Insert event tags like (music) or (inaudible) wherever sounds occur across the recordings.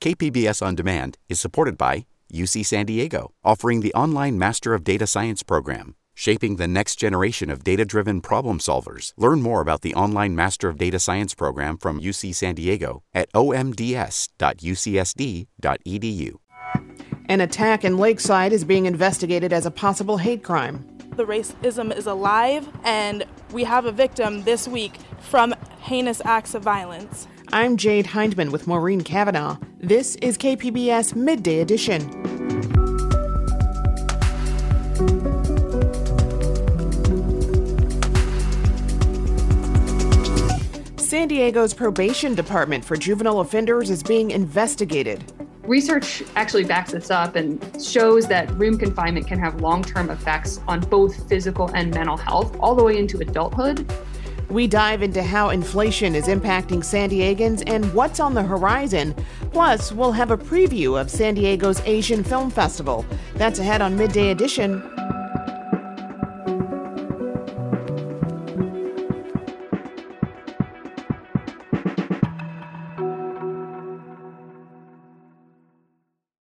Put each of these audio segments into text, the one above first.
KPBS On Demand is supported by UC San Diego, offering the online Master of Data Science program, shaping the next generation of data driven problem solvers. Learn more about the online Master of Data Science program from UC San Diego at omds.ucsd.edu. An attack in Lakeside is being investigated as a possible hate crime. The racism is alive, and we have a victim this week from heinous acts of violence. I'm Jade Hindman with Maureen Cavanaugh. This is KPBS Midday Edition. San Diego's probation department for juvenile offenders is being investigated. Research actually backs this up and shows that room confinement can have long term effects on both physical and mental health all the way into adulthood. We dive into how inflation is impacting San Diegans and what's on the horizon. Plus, we'll have a preview of San Diego's Asian Film Festival. That's ahead on Midday Edition.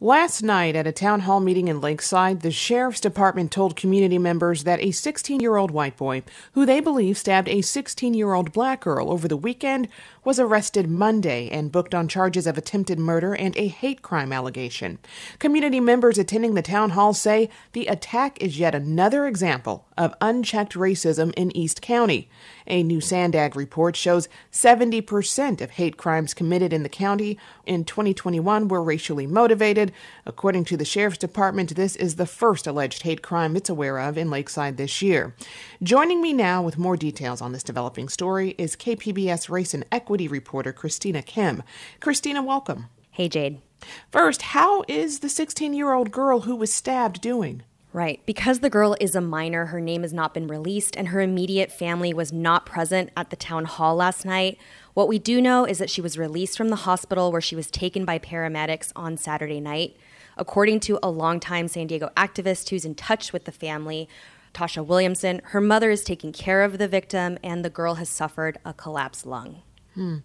Last night at a town hall meeting in Lakeside, the sheriff's department told community members that a 16 year old white boy, who they believe stabbed a 16 year old black girl over the weekend, was arrested Monday and booked on charges of attempted murder and a hate crime allegation. Community members attending the town hall say the attack is yet another example of unchecked racism in East County. A new Sandag report shows 70% of hate crimes committed in the county in 2021 were racially motivated. According to the Sheriff's Department, this is the first alleged hate crime it's aware of in Lakeside this year. Joining me now with more details on this developing story is KPBS Race and Equity reporter Christina Kim. Christina, welcome. Hey, Jade. First, how is the 16 year old girl who was stabbed doing? Right. Because the girl is a minor, her name has not been released, and her immediate family was not present at the town hall last night. What we do know is that she was released from the hospital where she was taken by paramedics on Saturday night. According to a longtime San Diego activist who's in touch with the family, Tasha Williamson, her mother is taking care of the victim, and the girl has suffered a collapsed lung. Hmm.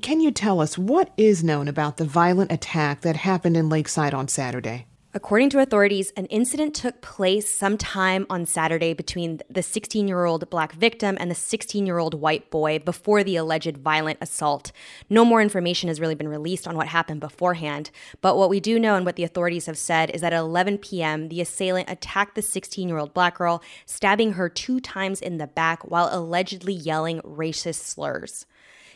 Can you tell us what is known about the violent attack that happened in Lakeside on Saturday? According to authorities, an incident took place sometime on Saturday between the 16 year old black victim and the 16 year old white boy before the alleged violent assault. No more information has really been released on what happened beforehand, but what we do know and what the authorities have said is that at 11 p.m., the assailant attacked the 16 year old black girl, stabbing her two times in the back while allegedly yelling racist slurs.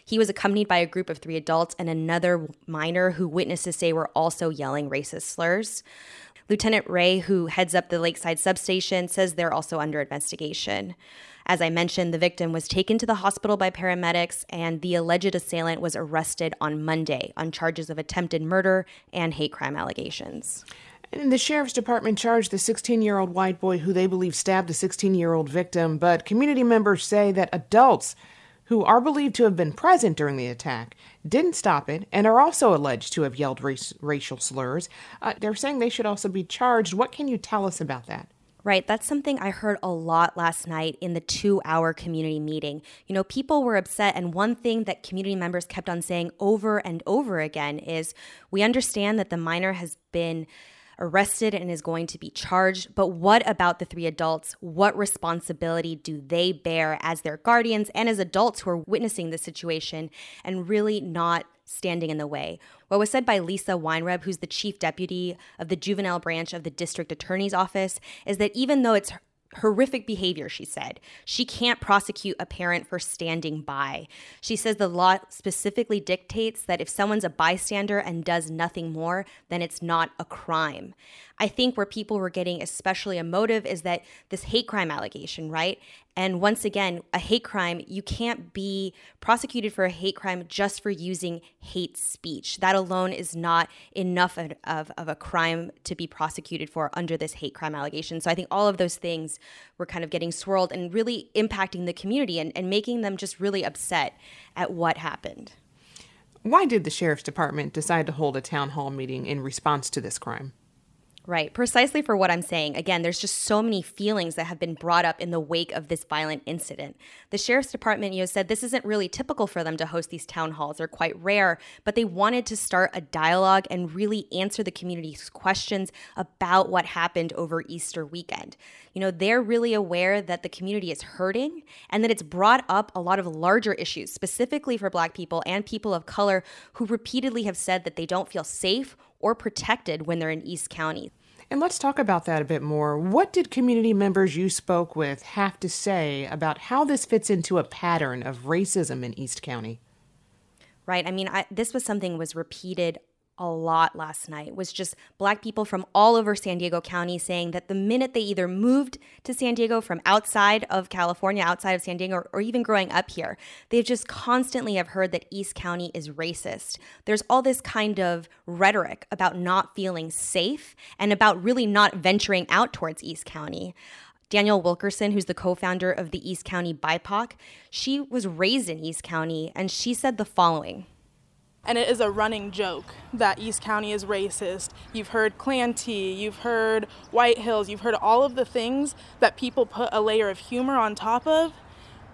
He was accompanied by a group of three adults and another minor who witnesses say were also yelling racist slurs. Lieutenant Ray, who heads up the Lakeside substation, says they're also under investigation. As I mentioned, the victim was taken to the hospital by paramedics, and the alleged assailant was arrested on Monday on charges of attempted murder and hate crime allegations. And the sheriff's department charged the 16 year old white boy who they believe stabbed the 16 year old victim, but community members say that adults who are believed to have been present during the attack, didn't stop it and are also alleged to have yelled race, racial slurs. Uh, they're saying they should also be charged. What can you tell us about that? Right. That's something I heard a lot last night in the two hour community meeting. You know, people were upset. And one thing that community members kept on saying over and over again is we understand that the minor has been arrested and is going to be charged. But what about the three adults? What responsibility do they bear as their guardians and as adults who are witnessing the situation and really not standing in the way. What was said by Lisa Weinreb, who's the chief deputy of the juvenile branch of the district attorney's office, is that even though it's horrific behavior, she said. She can't prosecute a parent for standing by. She says the law specifically dictates that if someone's a bystander and does nothing more, then it's not a crime. I think where people were getting especially emotive is that this hate crime allegation, right? And once again, a hate crime, you can't be prosecuted for a hate crime just for using hate speech. That alone is not enough of, of, of, a crime to be prosecuted for under this hate crime allegation. So I think all of those things were kind of getting swirled and really impacting the community and, and making them just really upset at what happened. Why did the sheriff's department decide to hold a town hall meeting in response to this crime? Right, precisely for what I'm saying. Again, there's just so many feelings that have been brought up in the wake of this violent incident. The sheriff's department, you know, said this isn't really typical for them to host these town halls. They're quite rare, but they wanted to start a dialogue and really answer the community's questions about what happened over Easter weekend. You know, they're really aware that the community is hurting and that it's brought up a lot of larger issues, specifically for black people and people of color who repeatedly have said that they don't feel safe or protected when they're in East County. And let's talk about that a bit more. What did community members you spoke with have to say about how this fits into a pattern of racism in East County? Right. I mean, I, this was something was repeated a lot last night was just black people from all over San Diego County saying that the minute they either moved to San Diego from outside of California, outside of San Diego, or, or even growing up here, they've just constantly have heard that East County is racist. There's all this kind of rhetoric about not feeling safe and about really not venturing out towards East County. Danielle Wilkerson, who's the co founder of the East County BIPOC, she was raised in East County and she said the following and it is a running joke that East County is racist. You've heard Klantee, you've heard White Hills, you've heard all of the things that people put a layer of humor on top of.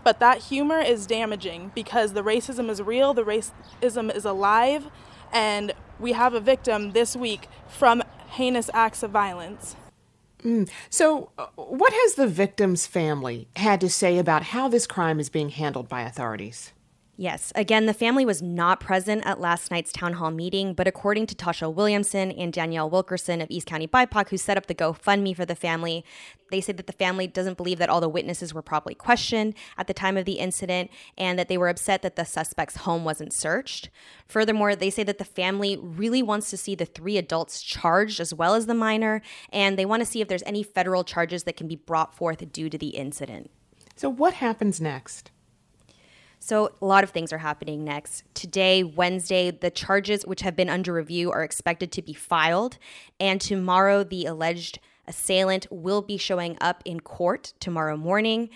But that humor is damaging because the racism is real, the racism is alive, and we have a victim this week from heinous acts of violence. Mm. So, uh, what has the victim's family had to say about how this crime is being handled by authorities? Yes. Again, the family was not present at last night's town hall meeting, but according to Tasha Williamson and Danielle Wilkerson of East County BIPOC, who set up the GoFundMe for the family, they say that the family doesn't believe that all the witnesses were properly questioned at the time of the incident and that they were upset that the suspect's home wasn't searched. Furthermore, they say that the family really wants to see the three adults charged as well as the minor, and they want to see if there's any federal charges that can be brought forth due to the incident. So, what happens next? So, a lot of things are happening next. Today, Wednesday, the charges which have been under review are expected to be filed. And tomorrow, the alleged assailant will be showing up in court tomorrow morning.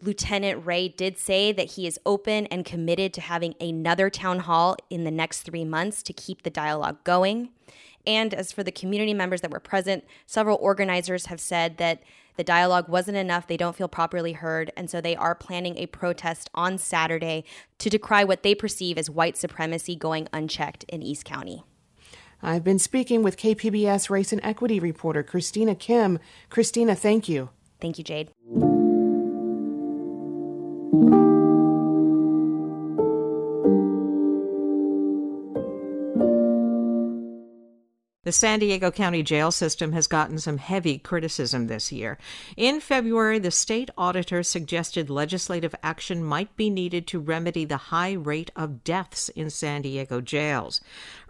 Lieutenant Ray did say that he is open and committed to having another town hall in the next three months to keep the dialogue going. And as for the community members that were present, several organizers have said that the dialogue wasn't enough. They don't feel properly heard. And so they are planning a protest on Saturday to decry what they perceive as white supremacy going unchecked in East County. I've been speaking with KPBS race and equity reporter Christina Kim. Christina, thank you. Thank you, Jade. The San Diego County jail system has gotten some heavy criticism this year. In February, the state auditor suggested legislative action might be needed to remedy the high rate of deaths in San Diego jails.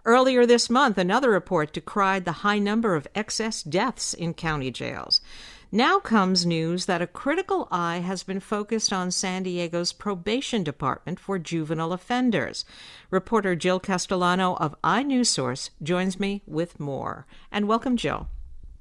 Earlier this month, another report decried the high number of excess deaths in county jails. Now comes news that a critical eye has been focused on San Diego's probation department for juvenile offenders. Reporter Jill Castellano of iNewsSource joins me with more. And welcome, Jill.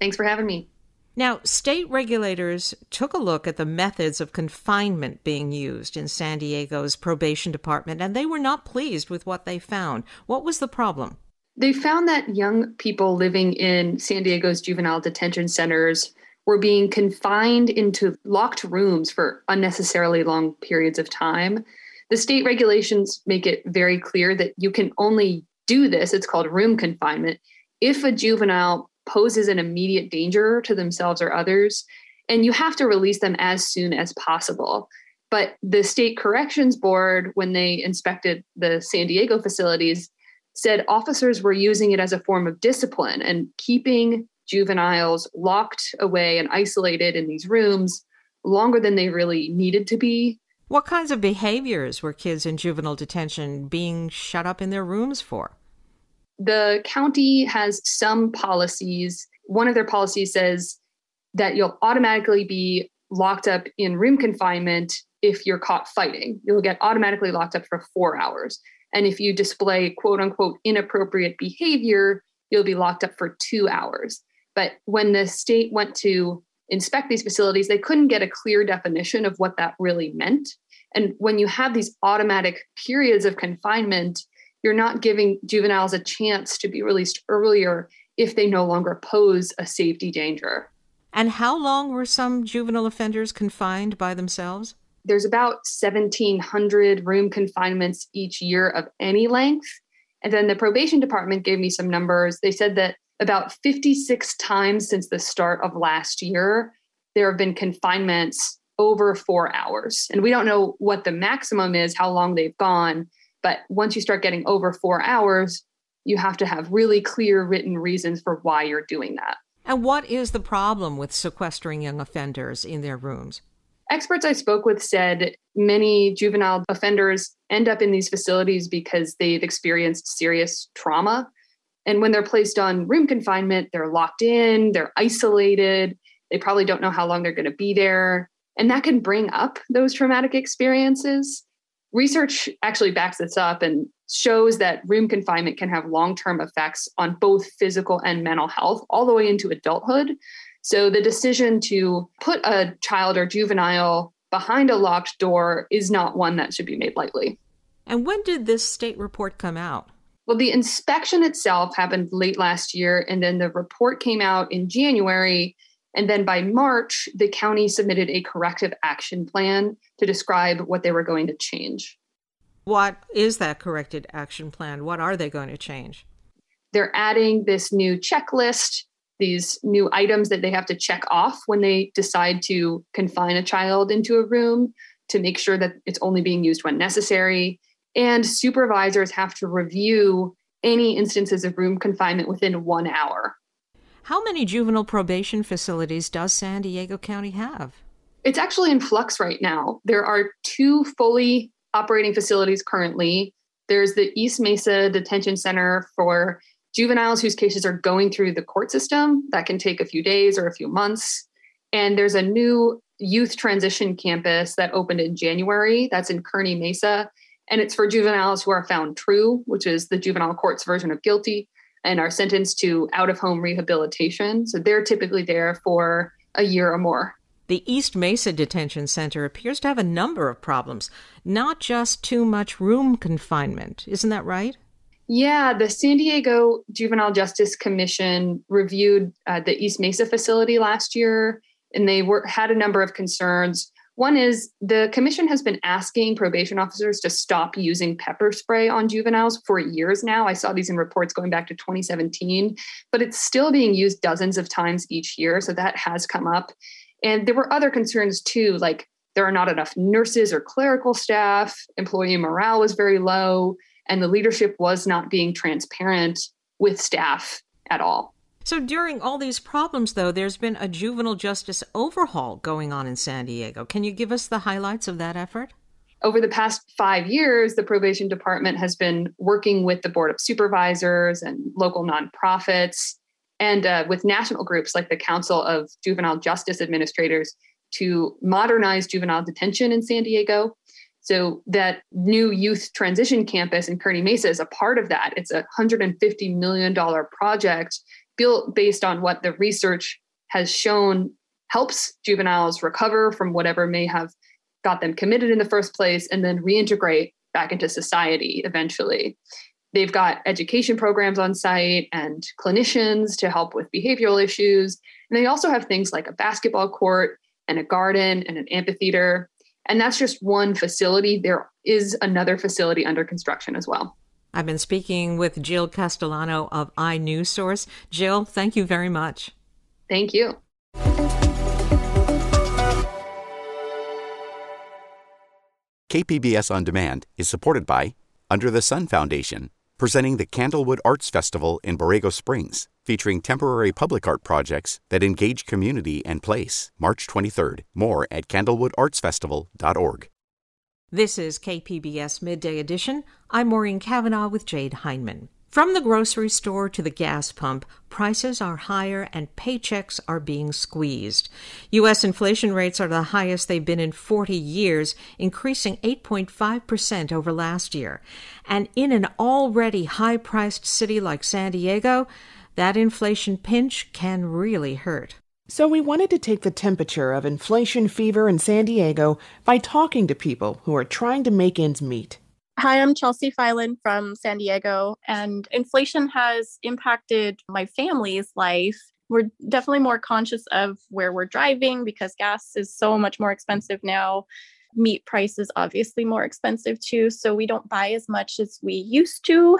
Thanks for having me. Now, state regulators took a look at the methods of confinement being used in San Diego's probation department, and they were not pleased with what they found. What was the problem? They found that young people living in San Diego's juvenile detention centers were being confined into locked rooms for unnecessarily long periods of time. The state regulations make it very clear that you can only do this, it's called room confinement, if a juvenile poses an immediate danger to themselves or others, and you have to release them as soon as possible. But the state corrections board, when they inspected the San Diego facilities, said officers were using it as a form of discipline and keeping juveniles locked away and isolated in these rooms longer than they really needed to be. What kinds of behaviors were kids in juvenile detention being shut up in their rooms for? The county has some policies. One of their policies says that you'll automatically be locked up in room confinement if you're caught fighting. You'll get automatically locked up for four hours. And if you display quote unquote inappropriate behavior, you'll be locked up for two hours. But when the state went to inspect these facilities, they couldn't get a clear definition of what that really meant. And when you have these automatic periods of confinement, you're not giving juveniles a chance to be released earlier if they no longer pose a safety danger. And how long were some juvenile offenders confined by themselves? There's about 1,700 room confinements each year of any length. And then the probation department gave me some numbers. They said that about 56 times since the start of last year, there have been confinements over four hours. And we don't know what the maximum is, how long they've gone. But once you start getting over four hours, you have to have really clear written reasons for why you're doing that. And what is the problem with sequestering young offenders in their rooms? Experts I spoke with said many juvenile offenders end up in these facilities because they've experienced serious trauma. And when they're placed on room confinement, they're locked in, they're isolated, they probably don't know how long they're going to be there. And that can bring up those traumatic experiences. Research actually backs this up and shows that room confinement can have long term effects on both physical and mental health all the way into adulthood. So the decision to put a child or juvenile behind a locked door is not one that should be made lightly. And when did this state report come out? Well, the inspection itself happened late last year, and then the report came out in January. And then by March, the county submitted a corrective action plan to describe what they were going to change. What is that corrected action plan? What are they going to change? They're adding this new checklist these new items that they have to check off when they decide to confine a child into a room to make sure that it's only being used when necessary. And supervisors have to review any instances of room confinement within one hour. How many juvenile probation facilities does San Diego County have? It's actually in flux right now. There are two fully operating facilities currently. There's the East Mesa Detention Center for juveniles whose cases are going through the court system that can take a few days or a few months. And there's a new youth transition campus that opened in January that's in Kearny Mesa. And it's for juveniles who are found true, which is the juvenile court's version of guilty, and are sentenced to out of home rehabilitation. So they're typically there for a year or more. The East Mesa Detention Center appears to have a number of problems, not just too much room confinement. Isn't that right? Yeah, the San Diego Juvenile Justice Commission reviewed uh, the East Mesa facility last year, and they were had a number of concerns. One is the commission has been asking probation officers to stop using pepper spray on juveniles for years now. I saw these in reports going back to 2017, but it's still being used dozens of times each year. So that has come up. And there were other concerns too, like there are not enough nurses or clerical staff, employee morale was very low and the leadership was not being transparent with staff at all. So, during all these problems, though, there's been a juvenile justice overhaul going on in San Diego. Can you give us the highlights of that effort? Over the past five years, the probation department has been working with the Board of Supervisors and local nonprofits and uh, with national groups like the Council of Juvenile Justice Administrators to modernize juvenile detention in San Diego so that new youth transition campus in Kearny Mesa is a part of that. It's a $150 million project built based on what the research has shown helps juveniles recover from whatever may have got them committed in the first place and then reintegrate back into society eventually. They've got education programs on site and clinicians to help with behavioral issues. And they also have things like a basketball court and a garden and an amphitheater and that's just one facility. There is another facility under construction as well. I've been speaking with Jill Castellano of iNewsSource. Jill, thank you very much. Thank you. KPBS On Demand is supported by Under the Sun Foundation, presenting the Candlewood Arts Festival in Borrego Springs featuring temporary public art projects that engage community and place. March 23rd. More at candlewoodartsfestival.org. This is KPBS Midday Edition. I'm Maureen Cavanaugh with Jade Hindman. From the grocery store to the gas pump, prices are higher and paychecks are being squeezed. U.S. inflation rates are the highest they've been in 40 years, increasing 8.5% over last year. And in an already high priced city like San Diego, that inflation pinch can really hurt. So, we wanted to take the temperature of inflation fever in San Diego by talking to people who are trying to make ends meet. Hi, I'm Chelsea Filan from San Diego, and inflation has impacted my family's life. We're definitely more conscious of where we're driving because gas is so much more expensive now. Meat price is obviously more expensive too, so we don't buy as much as we used to.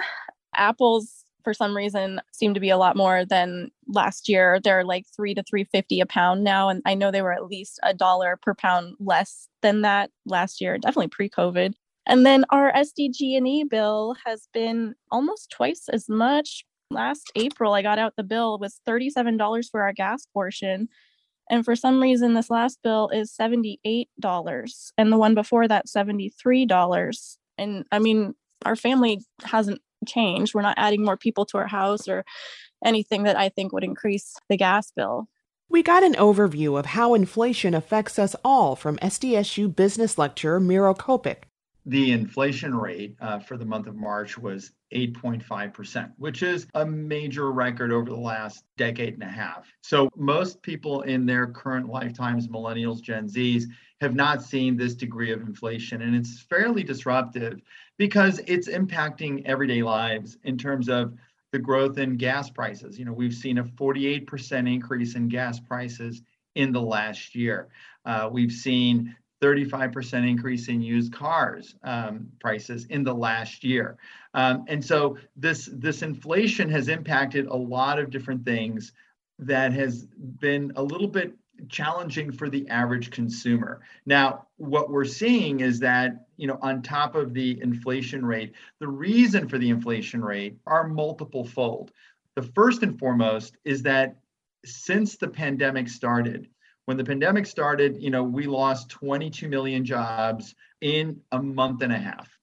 Apples for some reason seem to be a lot more than last year. They're like 3 to 350 a pound now and I know they were at least a dollar per pound less than that last year, definitely pre-COVID. And then our SDG&E bill has been almost twice as much. Last April, I got out the bill was $37 for our gas portion. And for some reason, this last bill is $78. And the one before that, $73. And I mean, our family hasn't changed. We're not adding more people to our house or anything that I think would increase the gas bill. We got an overview of how inflation affects us all from SDSU business lecturer Miro Copic the inflation rate uh, for the month of March was 8.5%, which is a major record over the last decade and a half. So, most people in their current lifetimes, millennials, Gen Zs, have not seen this degree of inflation. And it's fairly disruptive because it's impacting everyday lives in terms of the growth in gas prices. You know, we've seen a 48% increase in gas prices in the last year. Uh, we've seen 35% increase in used cars um, prices in the last year. Um, and so this, this inflation has impacted a lot of different things that has been a little bit challenging for the average consumer. Now, what we're seeing is that, you know, on top of the inflation rate, the reason for the inflation rate are multiple fold. The first and foremost is that since the pandemic started, when the pandemic started, you know, we lost 22 million jobs in a month and a half.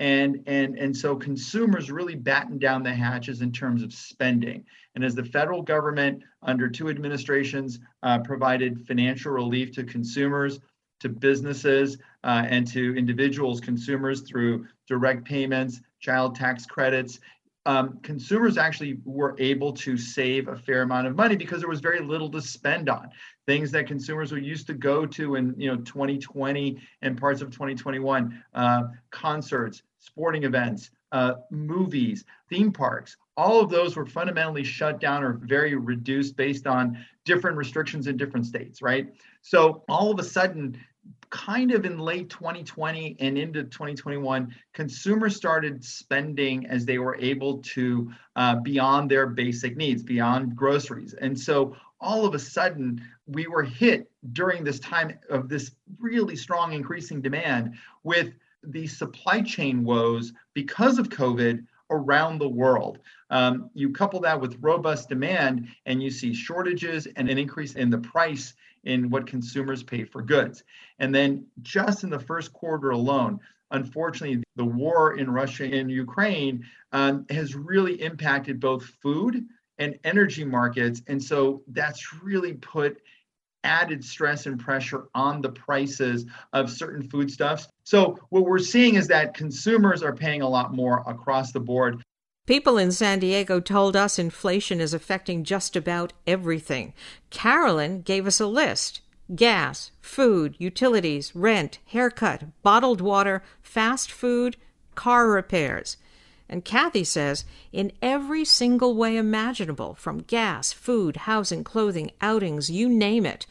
And, and, and so consumers really battened down the hatches in terms of spending. And as the federal government, under two administrations, uh, provided financial relief to consumers, to businesses, uh, and to individuals, consumers through direct payments, child tax credits, um, consumers actually were able to save a fair amount of money because there was very little to spend on. Things that consumers were used to go to in you know 2020 and parts of 2021 uh, concerts sporting events uh, movies theme parks all of those were fundamentally shut down or very reduced based on different restrictions in different states right? So all of a sudden kind of in late 2020 and into 2021, consumers started spending as they were able to uh, beyond their basic needs, beyond groceries. And so all of a sudden, we were hit during this time of this really strong increasing demand with the supply chain woes because of COVID around the world. Um, you couple that with robust demand, and you see shortages and an increase in the price in what consumers pay for goods. And then just in the first quarter alone, unfortunately, the war in Russia and Ukraine um, has really impacted both food and energy markets. And so that's really put added stress and pressure on the prices of certain foodstuffs. So what we're seeing is that consumers are paying a lot more across the board. People in San Diego told us inflation is affecting just about everything. Carolyn gave us a list gas, food, utilities, rent, haircut, bottled water, fast food, car repairs. And Kathy says, in every single way imaginable, from gas, food, housing, clothing, outings, you name it.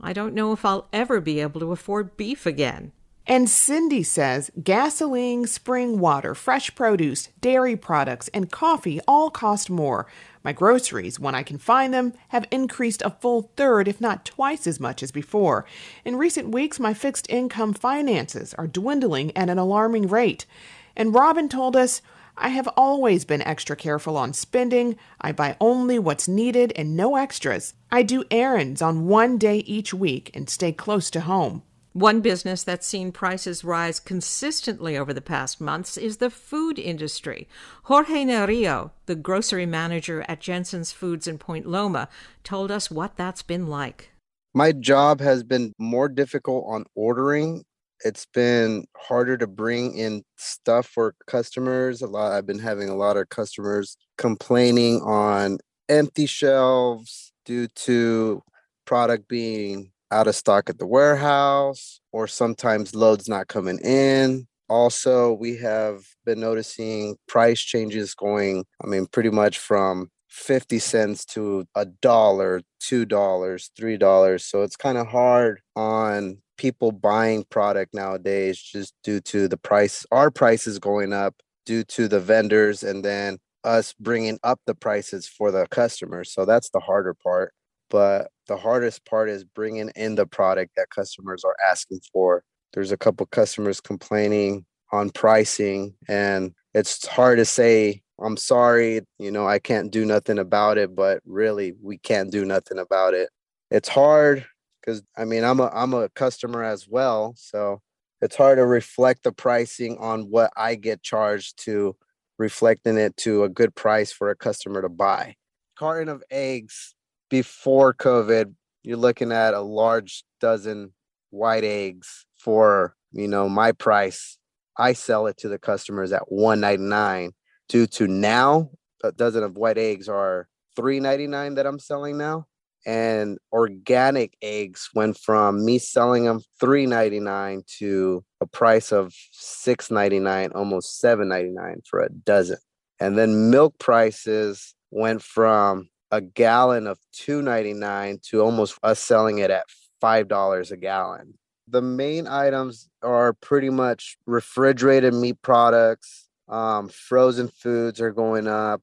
I don't know if I'll ever be able to afford beef again. And Cindy says gasoline, spring water, fresh produce, dairy products, and coffee all cost more. My groceries, when I can find them, have increased a full third, if not twice as much as before. In recent weeks, my fixed income finances are dwindling at an alarming rate. And Robin told us, I have always been extra careful on spending. I buy only what's needed and no extras. I do errands on one day each week and stay close to home. One business that's seen prices rise consistently over the past months is the food industry. Jorge Nerio, the grocery manager at Jensen's Foods in Point Loma, told us what that's been like. My job has been more difficult on ordering. It's been harder to bring in stuff for customers. A lot I've been having a lot of customers complaining on empty shelves due to product being out of stock at the warehouse or sometimes loads not coming in Also, we have been noticing price changes going, I mean, pretty much from 50 cents to a dollar, two dollars, three dollars. So it's kind of hard on people buying product nowadays just due to the price, our prices going up due to the vendors and then us bringing up the prices for the customers. So that's the harder part. But the hardest part is bringing in the product that customers are asking for. There's a couple customers complaining on pricing, and it's hard to say, I'm sorry, you know, I can't do nothing about it, but really, we can't do nothing about it. It's hard because I mean, I'm a I'm a customer as well, so it's hard to reflect the pricing on what I get charged to reflecting it to a good price for a customer to buy. Carton of eggs before COVID, you're looking at a large dozen white eggs for, you know, my price. I sell it to the customers at 199 due to now a dozen of white eggs are 399 that I'm selling now and organic eggs went from me selling them 3.99 to a price of 6.99 almost 7.99 for a dozen. And then milk prices went from a gallon of 2.99 to almost us selling it at $5 a gallon. The main items are pretty much refrigerated meat products um, frozen foods are going up.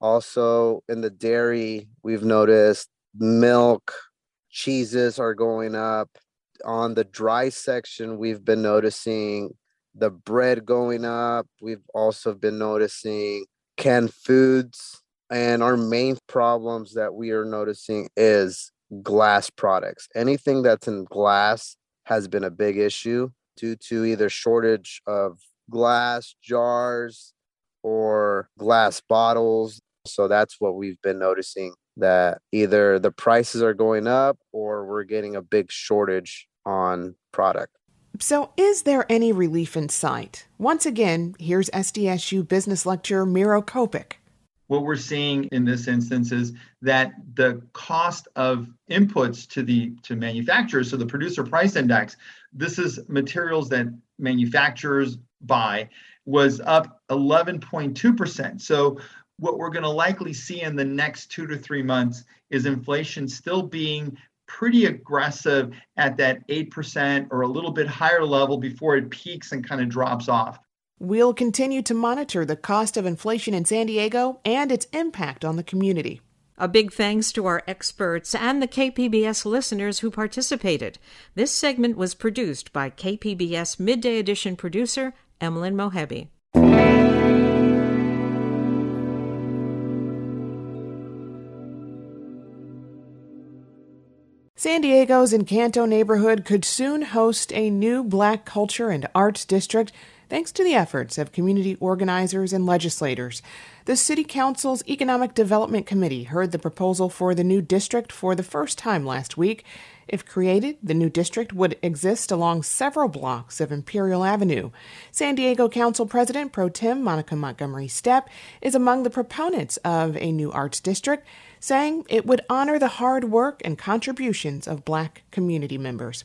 Also in the dairy we've noticed milk, cheeses are going up. On the dry section, we've been noticing the bread going up. We've also been noticing canned foods. And our main problems that we are noticing is glass products. Anything that's in glass has been a big issue due to either shortage of glass jars or glass bottles. So that's what we've been noticing that either the prices are going up or we're getting a big shortage on product. So, is there any relief in sight? Once again, here's SDSU business lecturer Miro Copic. What we're seeing in this instance is that the cost of inputs to the to manufacturers, so the producer price index, this is materials that manufacturers buy, was up 11.2%. So what we're going to likely see in the next two to three months is inflation still being pretty aggressive at that 8% or a little bit higher level before it peaks and kind of drops off. We'll continue to monitor the cost of inflation in San Diego and its impact on the community. A big thanks to our experts and the KPBS listeners who participated. This segment was produced by KPBS Midday Edition producer Emlyn Mohebbi. San Diego's Encanto neighborhood could soon host a new Black culture and arts district thanks to the efforts of community organizers and legislators. The City Council's Economic Development Committee heard the proposal for the new district for the first time last week. If created, the new district would exist along several blocks of Imperial Avenue. San Diego Council President Pro Tem Monica Montgomery Steppe is among the proponents of a new arts district, saying it would honor the hard work and contributions of black community members.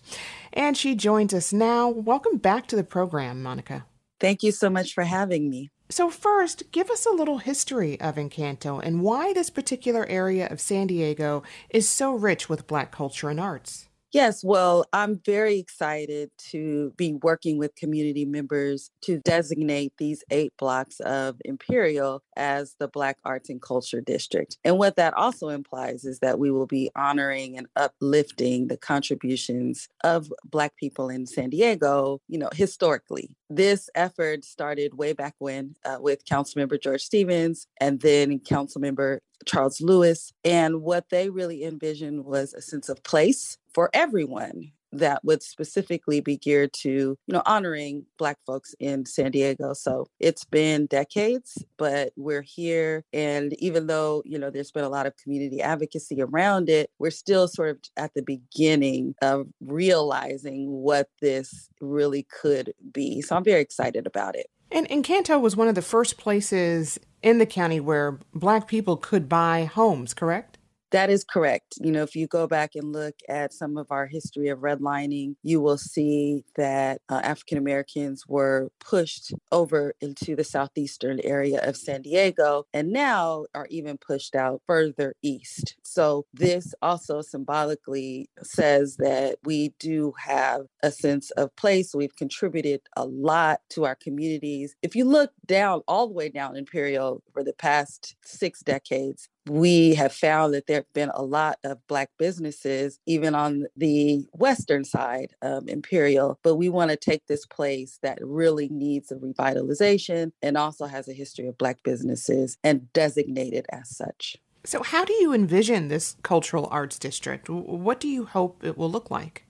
And she joins us now. Welcome back to the program, Monica. Thank you so much for having me. So, first, give us a little history of Encanto and why this particular area of San Diego is so rich with Black culture and arts. Yes, well, I'm very excited to be working with community members to designate these eight blocks of Imperial as the Black Arts and Culture District. And what that also implies is that we will be honoring and uplifting the contributions of Black people in San Diego, you know, historically. This effort started way back when uh, with Councilmember George Stevens and then Councilmember Charles Lewis. And what they really envisioned was a sense of place for everyone that would specifically be geared to you know honoring black folks in san diego so it's been decades but we're here and even though you know there's been a lot of community advocacy around it we're still sort of at the beginning of realizing what this really could be so i'm very excited about it and Encanto was one of the first places in the county where black people could buy homes correct That is correct. You know, if you go back and look at some of our history of redlining, you will see that uh, African Americans were pushed over into the southeastern area of San Diego and now are even pushed out further east. So, this also symbolically says that we do have a sense of place. We've contributed a lot to our communities. If you look down, all the way down Imperial for the past six decades, we have found that there have been a lot of Black businesses, even on the Western side of Imperial. But we want to take this place that really needs a revitalization and also has a history of Black businesses and designate it as such. So, how do you envision this cultural arts district? What do you hope it will look like?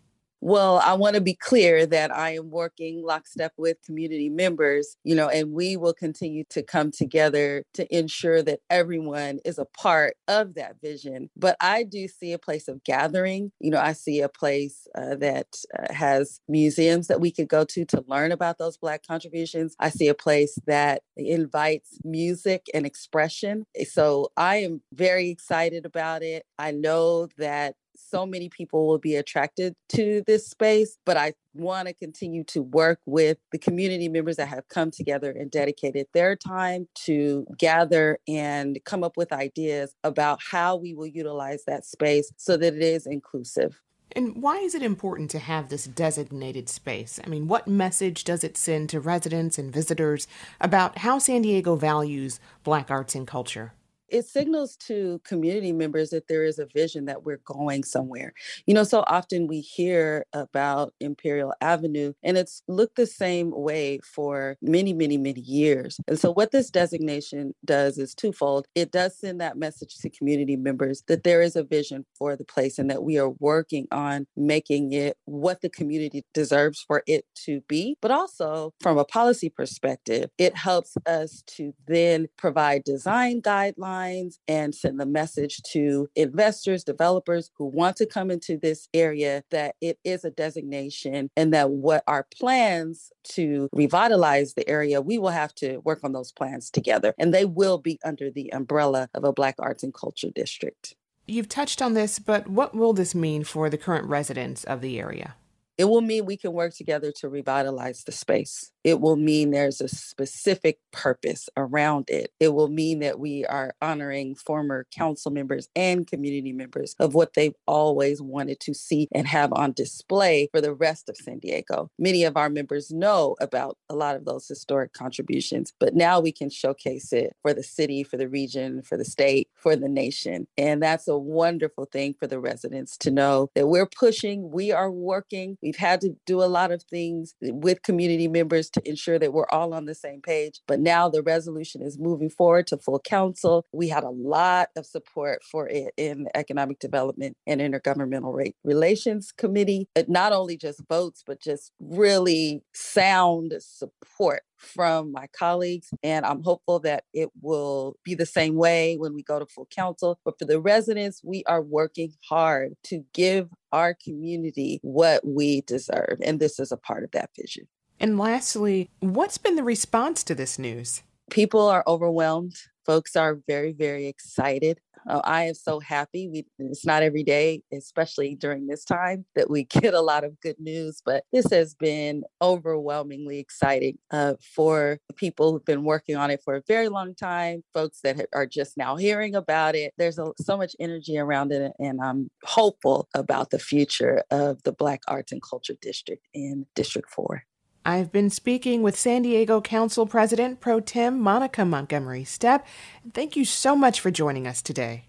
Well, I want to be clear that I am working lockstep with community members, you know, and we will continue to come together to ensure that everyone is a part of that vision. But I do see a place of gathering. You know, I see a place uh, that uh, has museums that we could go to to learn about those Black contributions. I see a place that invites music and expression. So I am very excited about it. I know that so many people will be attracted to this space, but I want to continue to work with the community members that have come together and dedicated their time to gather and come up with ideas about how we will utilize that space so that it is inclusive. And why is it important to have this designated space? I mean, what message does it send to residents and visitors about how San Diego values Black arts and culture? It signals to community members that there is a vision that we're going somewhere. You know, so often we hear about Imperial Avenue and it's looked the same way for many, many, many years. And so what this designation does is twofold. It does send that message to community members that there is a vision for the place and that we are working on making it what the community deserves for it to be. But also from a policy perspective, it helps us to then provide design guidelines and send the message to investors, developers who want to come into this area that it is a designation and that what our plans to revitalize the area, we will have to work on those plans together. And they will be under the umbrella of a Black Arts and Culture District. You've touched on this, but what will this mean for the current residents of the area? It will mean we can work together to revitalize the space it will mean there's a specific purpose around it. It will mean that we are honoring former council members and community members of what they've always wanted to see and have on display for the rest of San Diego. Many of our members know about a lot of those historic contributions, but now we can showcase it for the city, for the region, for the state, for the nation. And that's a wonderful thing for the residents to know that we're pushing, we are working. We've had to do a lot of things with community members to ensure that we're all on the same page. But now the resolution is moving forward to full council. We had a lot of support for it in the Economic Development and Intergovernmental Relations Committee. It not only just votes, but just really sound support from my colleagues. And I'm hopeful that it will be the same way when we go to full council. But for the residents, we are working hard to give our community what we deserve. And this is a part of that vision. And lastly, what's been the response to this news? People are overwhelmed. Folks are very, very excited. Uh, I am so happy. We, it's not every day, especially during this time, that we (laughs) get a lot of good news, but this has been overwhelmingly exciting uh, for people who've been working on it for a very long time, folks that are just now hearing about it. There's a, so much energy around it, and I'm hopeful about the future of the Black Arts and Culture District in District 4. I've been speaking with San Diego Council President Pro Tem Monica Montgomery Steppe. Thank you so much for joining us today.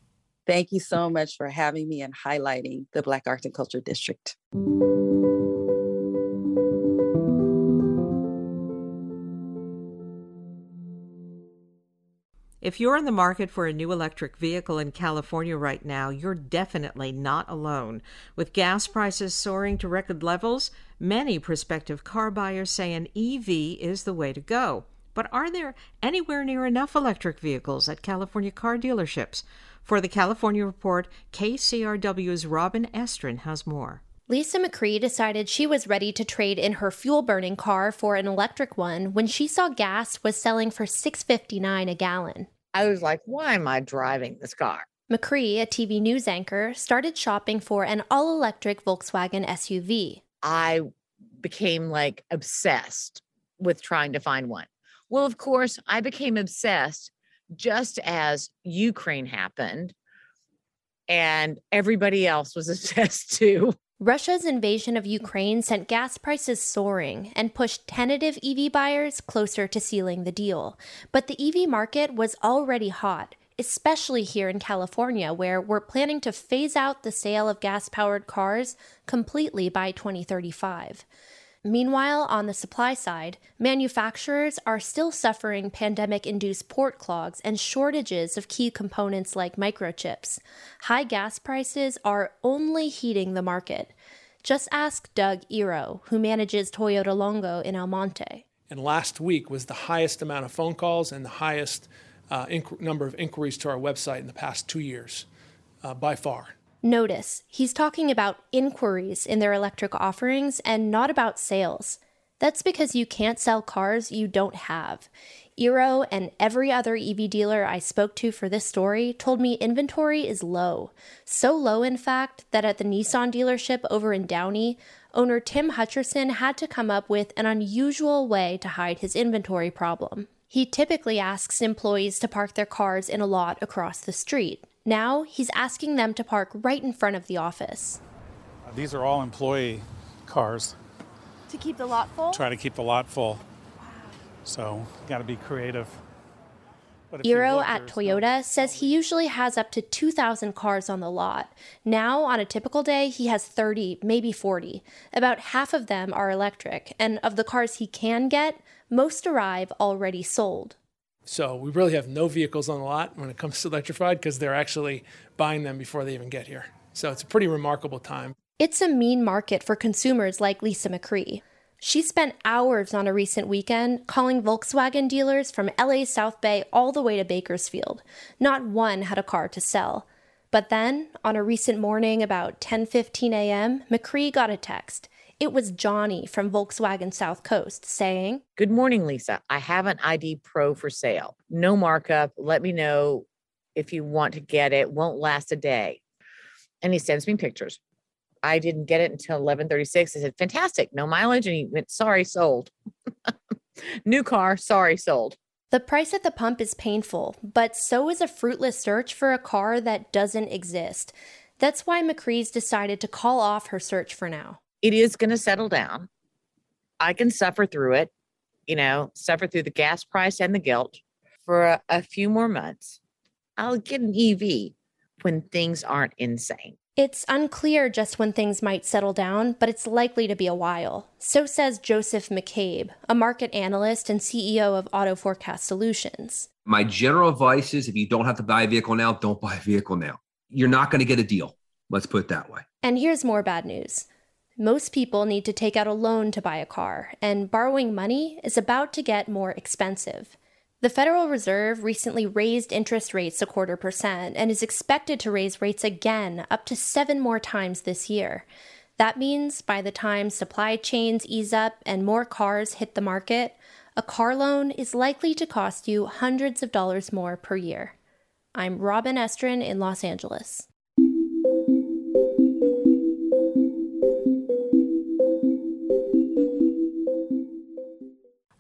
Thank you so much for having me and highlighting the Black Arts and Culture District. If you're in the market for a new electric vehicle in California right now, you're definitely not alone. With gas prices soaring to record levels, many prospective car buyers say an EV is the way to go. But are there anywhere near enough electric vehicles at California car dealerships? For the California Report, KCRW's Robin Estrin has more. Lisa McRee decided she was ready to trade in her fuel burning car for an electric one when she saw gas was selling for $6.59 a gallon. I was like, why am I driving this car? McRee, a TV news anchor, started shopping for an all electric Volkswagen SUV. I became like obsessed with trying to find one. Well, of course, I became obsessed just as Ukraine happened, and everybody else was (laughs) obsessed too. Russia's invasion of Ukraine sent gas prices soaring and pushed tentative EV buyers closer to sealing the deal. But the EV market was already hot, especially here in California, where we're planning to phase out the sale of gas powered cars completely by 2035. Meanwhile, on the supply side, manufacturers are still suffering pandemic induced port clogs and shortages of key components like microchips. High gas prices are only heating the market. Just ask Doug Ero, who manages Toyota Longo in El Monte. And last week was the highest amount of phone calls and the highest uh, inc- number of inquiries to our website in the past two years, uh, by far. Notice, he's talking about inquiries in their electric offerings and not about sales. That's because you can't sell cars you don't have. Ero and every other EV dealer I spoke to for this story told me inventory is low. So low, in fact, that at the Nissan dealership over in Downey, owner Tim Hutcherson had to come up with an unusual way to hide his inventory problem. He typically asks employees to park their cars in a lot across the street. Now he's asking them to park right in front of the office. Uh, these are all employee cars. To keep the lot full? Try to keep the lot full. So, got to be creative. Ero at Toyota says he usually has up to 2,000 cars on the lot. Now, on a typical day, he has 30, maybe 40. About half of them are electric, and of the cars he can get, most arrive already sold. So we really have no vehicles on the lot when it comes to electrified because they're actually buying them before they even get here. So it's a pretty remarkable time. It's a mean market for consumers like Lisa McRee. She spent hours on a recent weekend calling Volkswagen dealers from LA South Bay all the way to Bakersfield. Not one had a car to sell. But then, on a recent morning about 10:15 a.m., McRee got a text. It was Johnny from Volkswagen South Coast saying, Good morning, Lisa. I have an ID Pro for sale. No markup. Let me know if you want to get it. Won't last a day. And he sends me pictures. I didn't get it until 11:36. I said, "Fantastic, no mileage." And he went, "Sorry, sold." (laughs) New car, sorry, sold. The price at the pump is painful, but so is a fruitless search for a car that doesn't exist. That's why McRee's decided to call off her search for now it is going to settle down. I can suffer through it, you know, suffer through the gas price and the guilt for a, a few more months. I'll get an EV when things aren't insane. It's unclear just when things might settle down, but it's likely to be a while. So says Joseph McCabe, a market analyst and CEO of Auto Forecast Solutions. My general advice is if you don't have to buy a vehicle now, don't buy a vehicle now. You're not going to get a deal. Let's put it that way. And here's more bad news. Most people need to take out a loan to buy a car, and borrowing money is about to get more expensive. The Federal Reserve recently raised interest rates a quarter percent and is expected to raise rates again up to seven more times this year. That means by the time supply chains ease up and more cars hit the market, a car loan is likely to cost you hundreds of dollars more per year. I'm Robin Estrin in Los Angeles.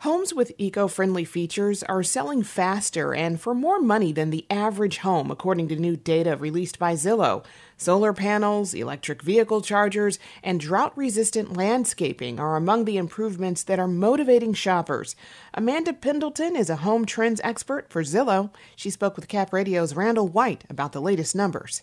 Homes with eco friendly features are selling faster and for more money than the average home, according to new data released by Zillow. Solar panels, electric vehicle chargers, and drought resistant landscaping are among the improvements that are motivating shoppers. Amanda Pendleton is a home trends expert for Zillow. She spoke with Cap Radio's Randall White about the latest numbers.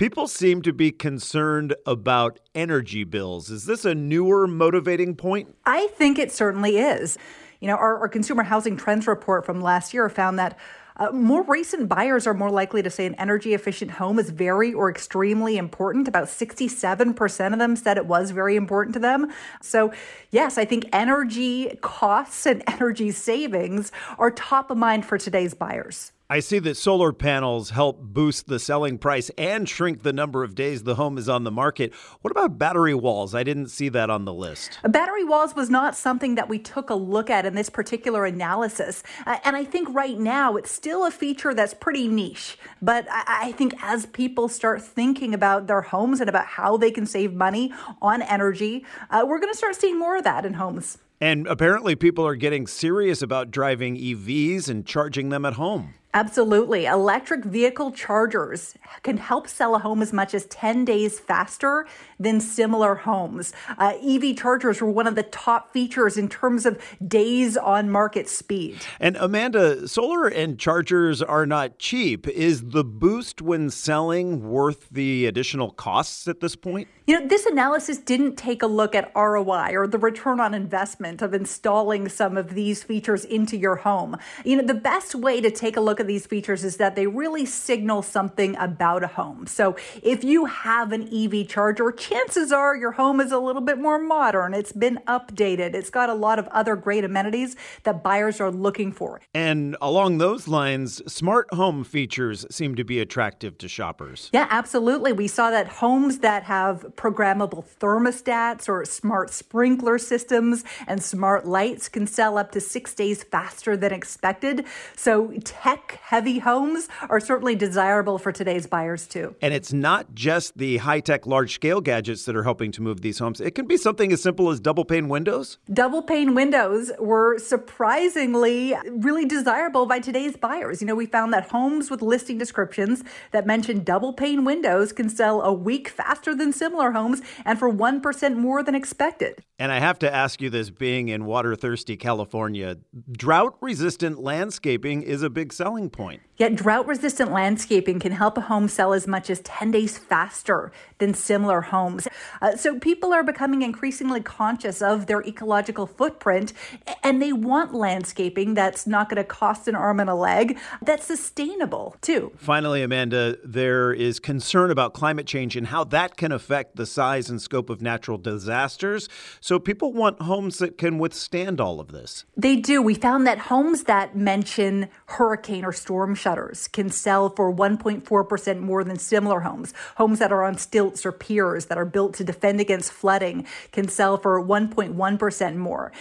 People seem to be concerned about energy bills. Is this a newer motivating point? I think it certainly is. You know, our, our consumer housing trends report from last year found that uh, more recent buyers are more likely to say an energy efficient home is very or extremely important. About 67% of them said it was very important to them. So, yes, I think energy costs and (laughs) energy savings are top of mind for today's buyers. I see that solar panels help boost the selling price and shrink the number of days the home is on the market. What about battery walls? I didn't see that on the list. Battery walls was not something that we took a look at in this particular analysis. Uh, and I think right now it's still a feature that's pretty niche. But I, I think as people start thinking about their homes and about how they can save money on energy, uh, we're going to start seeing more of that in homes. And apparently, people are getting serious about driving EVs and charging them at home. Absolutely. Electric vehicle chargers can help sell a home as much as 10 days faster than similar homes. Uh, EV chargers were one of the top features in terms of days on market speed. And Amanda, solar and chargers are not cheap. Is the boost when selling worth the additional costs at this point? You know, this analysis didn't take a look at ROI or the return on investment of installing some of these features into your home. You know, the best way to take a look at these features is that they really signal something about a home. So if you have an EV charger, chances are your home is a little bit more modern. It's been updated. It's got a lot of other great amenities that buyers are looking for. And along those lines, smart home features seem to be attractive to shoppers. Yeah, absolutely. We saw that homes that have programmable thermostats or smart sprinkler systems and smart lights can sell up to six days faster than expected. So tech heavy homes are certainly desirable for today's buyers too. And it's not just the high tech, large scale gadgets that are helping to move these homes. It can be something as simple as double pane windows. Double pane windows were surprisingly really desirable by today's buyers. You know, we found that homes with listing descriptions that mention double pane windows can sell a week faster than similar homes and for 1% more than expected. And I have to ask you this being in water thirsty California, drought resistant landscaping is a big selling point. Yet, drought resistant landscaping can help a home sell as much as 10 days faster than similar homes. Uh, so, people are becoming increasingly conscious of their ecological footprint and they want landscaping that's not going to cost an arm and a leg, that's sustainable too. Finally, Amanda, there is concern about climate change and how that can affect the size and scope of natural disasters. So, people want homes that can withstand all of this. They do. We found that homes that mention hurricane or storm shutters can sell for 1.4% more than similar homes. Homes that are on stilts or piers that are built to defend against flooding can sell for 1.1% more.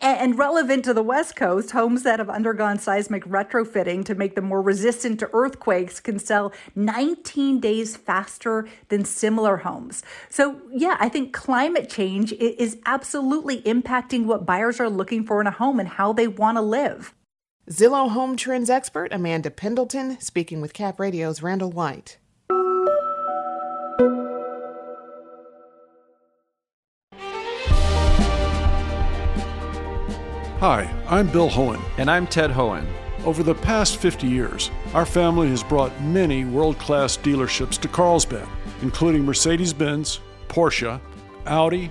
And relevant to the West Coast, homes that have undergone seismic retrofitting to make them more resistant to earthquakes can sell 19 days faster than similar homes. So, yeah, I think climate change is absolutely impacting what buyers are looking for in a home and how they want to live. Zillow home trends expert Amanda Pendleton speaking with Cap Radio's Randall White. Hi, I'm Bill Hoehn. And I'm Ted Hoehn. Over the past 50 years, our family has brought many world class dealerships to Carlsbad, including Mercedes Benz, Porsche, Audi,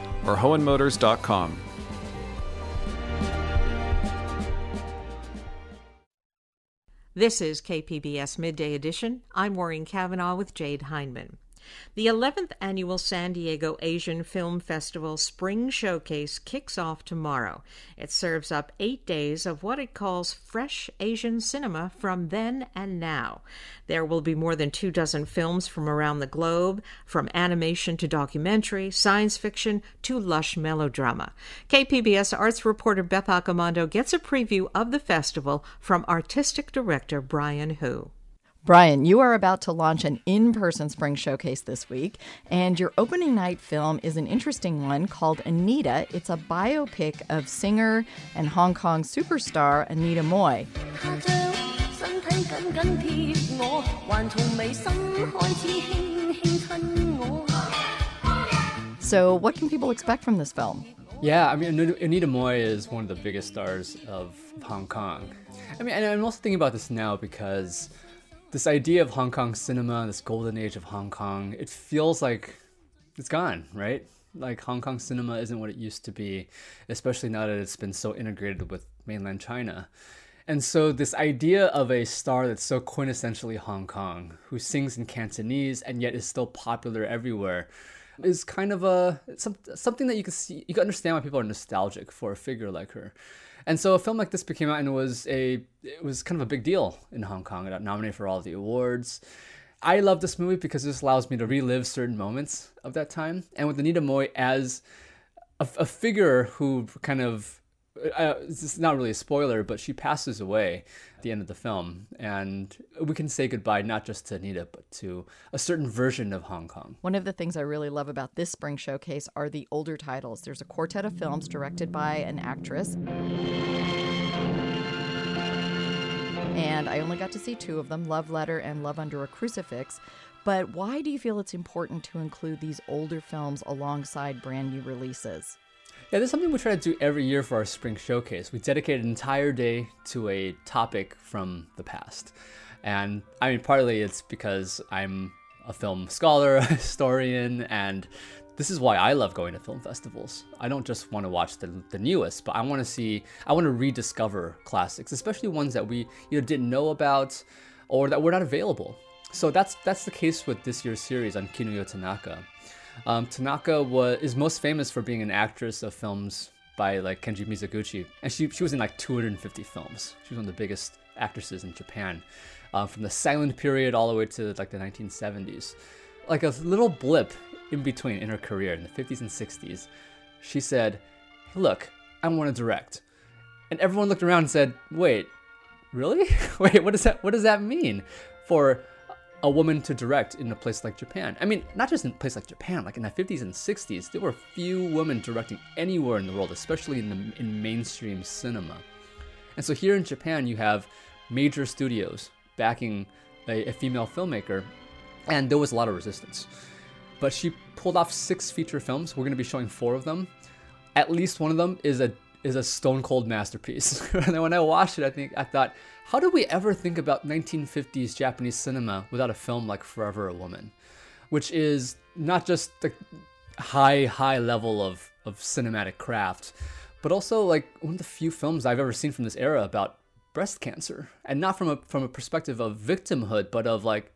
or hoehnmotors.com. This is KPBS Midday Edition. I'm Maureen Cavanaugh with Jade Hindman. The 11th annual San Diego Asian Film Festival Spring Showcase kicks off tomorrow. It serves up eight days of what it calls fresh Asian cinema from then and now. There will be more than two dozen films from around the globe, from animation to documentary, science fiction to lush melodrama. KPBS arts reporter Beth Accomando gets a preview of the festival from artistic director Brian Hu. Brian, you are about to launch an in person spring showcase this week, and your opening night film is an interesting one called Anita. It's a biopic of singer and Hong Kong superstar Anita Mui. So, what can people expect from this film? Yeah, I mean, Anita Mui is one of the biggest stars of Hong Kong. I mean, and I'm also thinking about this now because this idea of Hong Kong cinema, this golden age of Hong Kong, it feels like it's gone, right? Like Hong Kong cinema isn't what it used to be, especially now that it's been so integrated with mainland China. And so, this idea of a star that's so quintessentially Hong Kong, who sings in Cantonese and yet is still popular everywhere, is kind of a some, something that you can see, you can understand why people are nostalgic for a figure like her. And so, a film like this became out and it was a it was kind of a big deal in Hong Kong. It got nominated for all the awards. I love this movie because this allows me to relive certain moments of that time. And with Anita Mui as a, a figure who kind of uh, it's not really a spoiler, but she passes away at the end of the film, and we can say goodbye not just to Anita, but to a certain version of Hong Kong. One of the things I really love about this spring showcase are the older titles. There's a quartet of films directed by an actress. And I only got to see two of them Love Letter and Love Under a Crucifix. But why do you feel it's important to include these older films alongside brand new releases? Yeah, this is something we try to do every year for our spring showcase. We dedicate an entire day to a topic from the past. And I mean, partly it's because I'm a film scholar, a (laughs) historian, and this is why I love going to film festivals. I don't just want to watch the, the newest, but I want to see, I want to rediscover classics, especially ones that we either didn't know about or that were not available. So that's that's the case with this year's series on Kinuyo Tanaka. Um, Tanaka was is most famous for being an actress of films by like Kenji Mizoguchi, and she she was in like 250 films. She was one of the biggest actresses in Japan, uh, from the silent period all the way to like the 1970s. Like a little blip in between in her career in the 50s and 60s, she said, hey, "Look, I want to direct," and everyone looked around and said, "Wait, really? (laughs) Wait, what does that what does that mean for?" A woman to direct in a place like Japan. I mean, not just in a place like Japan, like in the 50s and 60s, there were few women directing anywhere in the world, especially in the in mainstream cinema. And so here in Japan, you have major studios backing a, a female filmmaker, and there was a lot of resistance. But she pulled off six feature films. We're going to be showing four of them. At least one of them is a is a stone cold masterpiece. (laughs) and when I watched it, I think I thought, how did we ever think about 1950s Japanese cinema without a film like Forever a Woman, which is not just the high high level of of cinematic craft, but also like one of the few films I've ever seen from this era about breast cancer, and not from a from a perspective of victimhood, but of like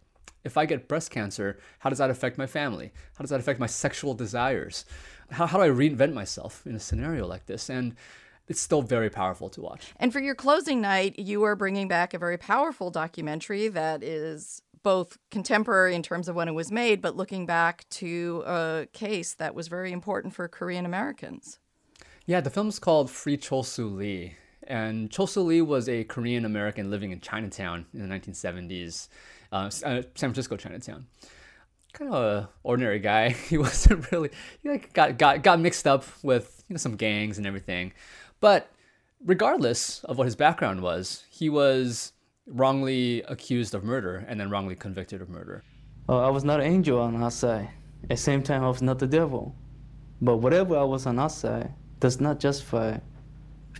if I get breast cancer, how does that affect my family? How does that affect my sexual desires? How, how do I reinvent myself in a scenario like this? And it's still very powerful to watch. And for your closing night, you are bringing back a very powerful documentary that is both contemporary in terms of when it was made, but looking back to a case that was very important for Korean Americans. Yeah, the film's called Free Chol Lee. And Chol Lee was a Korean American living in Chinatown in the 1970s, uh, uh, San Francisco Chinatown kind of a ordinary guy. (laughs) He wasn't really he like got got got mixed up with you know some gangs and everything. But regardless of what his background was, he was wrongly accused of murder and then wrongly convicted of murder. Oh, I was not an angel on our side. At the same time, I was not the devil. But whatever I was on our side does not justify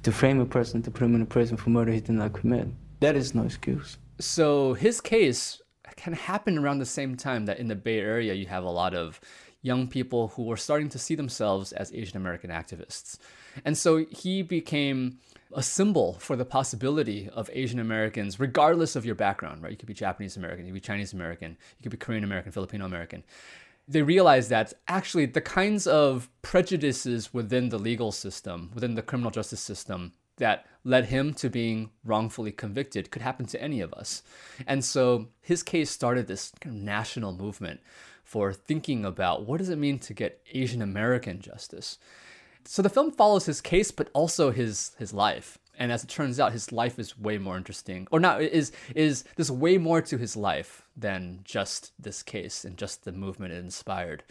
to frame a person to put him in prison for murder he did not commit. That is no excuse. So his case can happen around the same time that in the Bay Area you have a lot of young people who were starting to see themselves as Asian American activists. And so he became a symbol for the possibility of Asian Americans, regardless of your background, right? You could be Japanese American, you could be Chinese American, you could be Korean American, Filipino American. They realized that actually the kinds of prejudices within the legal system, within the criminal justice system, that led him to being wrongfully convicted could happen to any of us. And so his case started this kind of national movement for thinking about what does it mean to get Asian American justice. So the film follows his case, but also his his life. And as it turns out, his life is way more interesting, or not is is there's way more to his life than just this case and just the movement it inspired,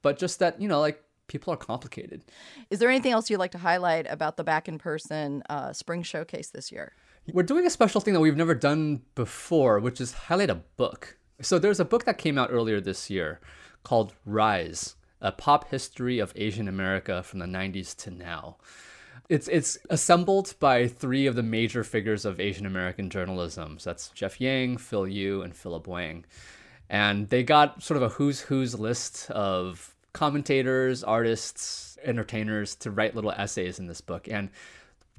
but just that you know like people are complicated. Is there anything else you'd like to highlight about the back in person uh, spring showcase this year? We're doing a special thing that we've never done before, which is highlight a book. So there's a book that came out earlier this year called Rise a pop history of Asian America from the 90s to now. It's it's assembled by three of the major figures of Asian American journalism. So that's Jeff Yang, Phil Yu, and Philip Wang. And they got sort of a who's who's list of commentators, artists, entertainers to write little essays in this book. And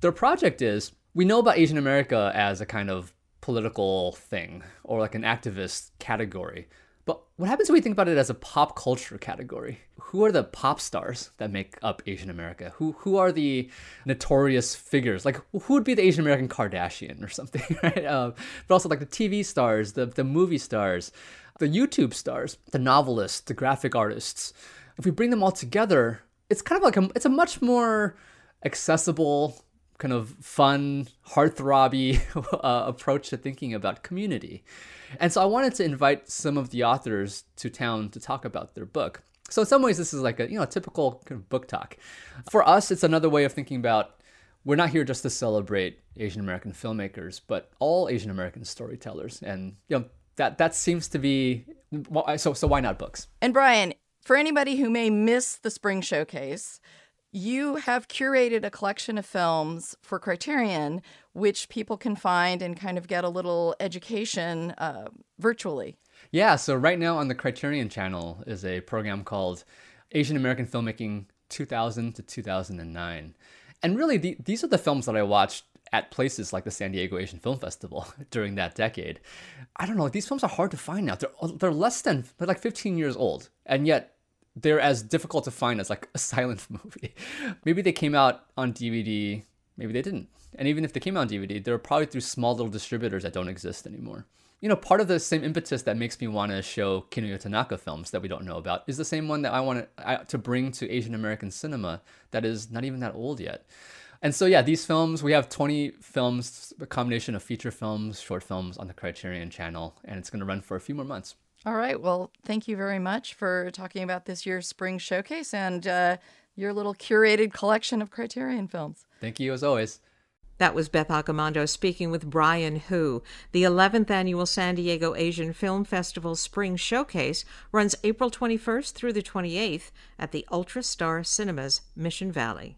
their project is we know about Asian America as a kind of political thing or like an activist category. But what happens when we think about it as a pop culture category? Who are the pop stars that make up Asian America? Who who are the notorious figures? Like who would be the Asian American Kardashian or something, (laughs) right? Uh, but also like the TV stars, the the movie stars, the YouTube stars, the novelists, the graphic artists. If we bring them all together, it's kind of like a it's a much more accessible kind of fun, heartthrobby (laughs) uh, approach to thinking about community. And so I wanted to invite some of the authors to town to talk about their book. So in some ways, this is like a you know typical kind of book talk. For us, it's another way of thinking about we're not here just to celebrate Asian American filmmakers, but all Asian American storytellers, and you know that that seems to be so. So why not books? And Brian, for anybody who may miss the spring showcase, you have curated a collection of films for Criterion, which people can find and kind of get a little education uh, virtually. Yeah, so right now on the Criterion channel is a program called Asian American Filmmaking 2000 to 2009. And really, the, these are the films that I watched at places like the San Diego Asian Film Festival (laughs) during that decade. I don't know, these films are hard to find now. They're, they're less than, they're like 15 years old. And yet, they're as difficult to find as like a (laughs) silent movie. maybe they came out on DVD, maybe they didn't. And even if they came out on DVD, they're probably through small little distributors that don't exist anymore. You know, part of the same impetus that makes me want to show Kinuyo Tanaka films that we don't know about is the same one that I want to, to bring to Asian American cinema that is not even that old yet. And so, yeah, these films, we have 20 films, a combination of feature films, short films on the Criterion channel, and it's going to run for a few more months. All right. Well, thank you very much for talking about this year's spring showcase and uh, your little curated collection of Criterion films. Thank you, as always. That was Beth Accomando speaking with Brian Hu. The 11th annual San Diego Asian Film Festival Spring Showcase runs April 21st through the 28th at the Ultra Star Cinemas, Mission Valley.